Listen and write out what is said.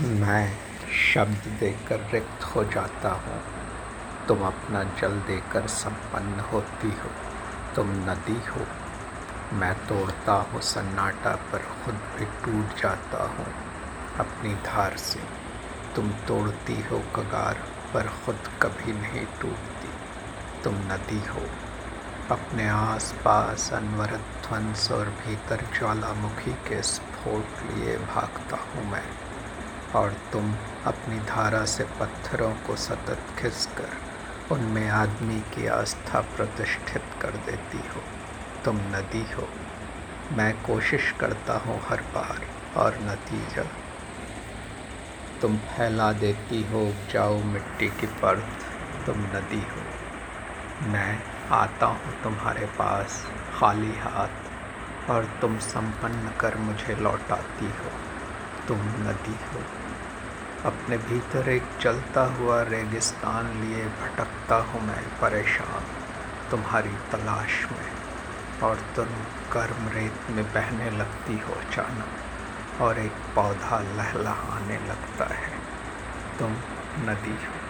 मैं शब्द देकर रिक्त हो जाता हूँ। तुम अपना जल देकर संपन्न होती हो। तुम नदी हो। मैं तोड़ता हूँ, सन्नाटा पर खुद भी टूट जाता हूँ। अपनी धार से तुम तोड़ती हो, कगार पर खुद कभी नहीं टूटती। तुम नदी हो। अपने आस पास अनवरत ध्वंस और भीतर ज्वालामुखी के स्फोट लिए भागता हूँ मैं। और तुम अपनी धारा से पत्थरों को सतत खिसकर उनमें आदमी की आस्था प्रतिष्ठित कर देती हो। तुम नदी हो। मैं कोशिश करता हूँ हर बार और नतीजा। तुम फैला देती हो उपजाऊ मिट्टी की परत। तुम नदी हो। मैं आता हूँ तुम्हारे पास खाली हाथ और तुम संपन्न कर मुझे लौटाती हो। तुम नदी हो। अपने भीतर एक चलता हुआ रेगिस्तान लिए भटकता हूँ मैं परेशान। तुम्हारी तलाश में और तुम गर्म रेत में बहने लगती हो अचानक और एक पौधा लहलहाने लगता है। तुम नदी हो।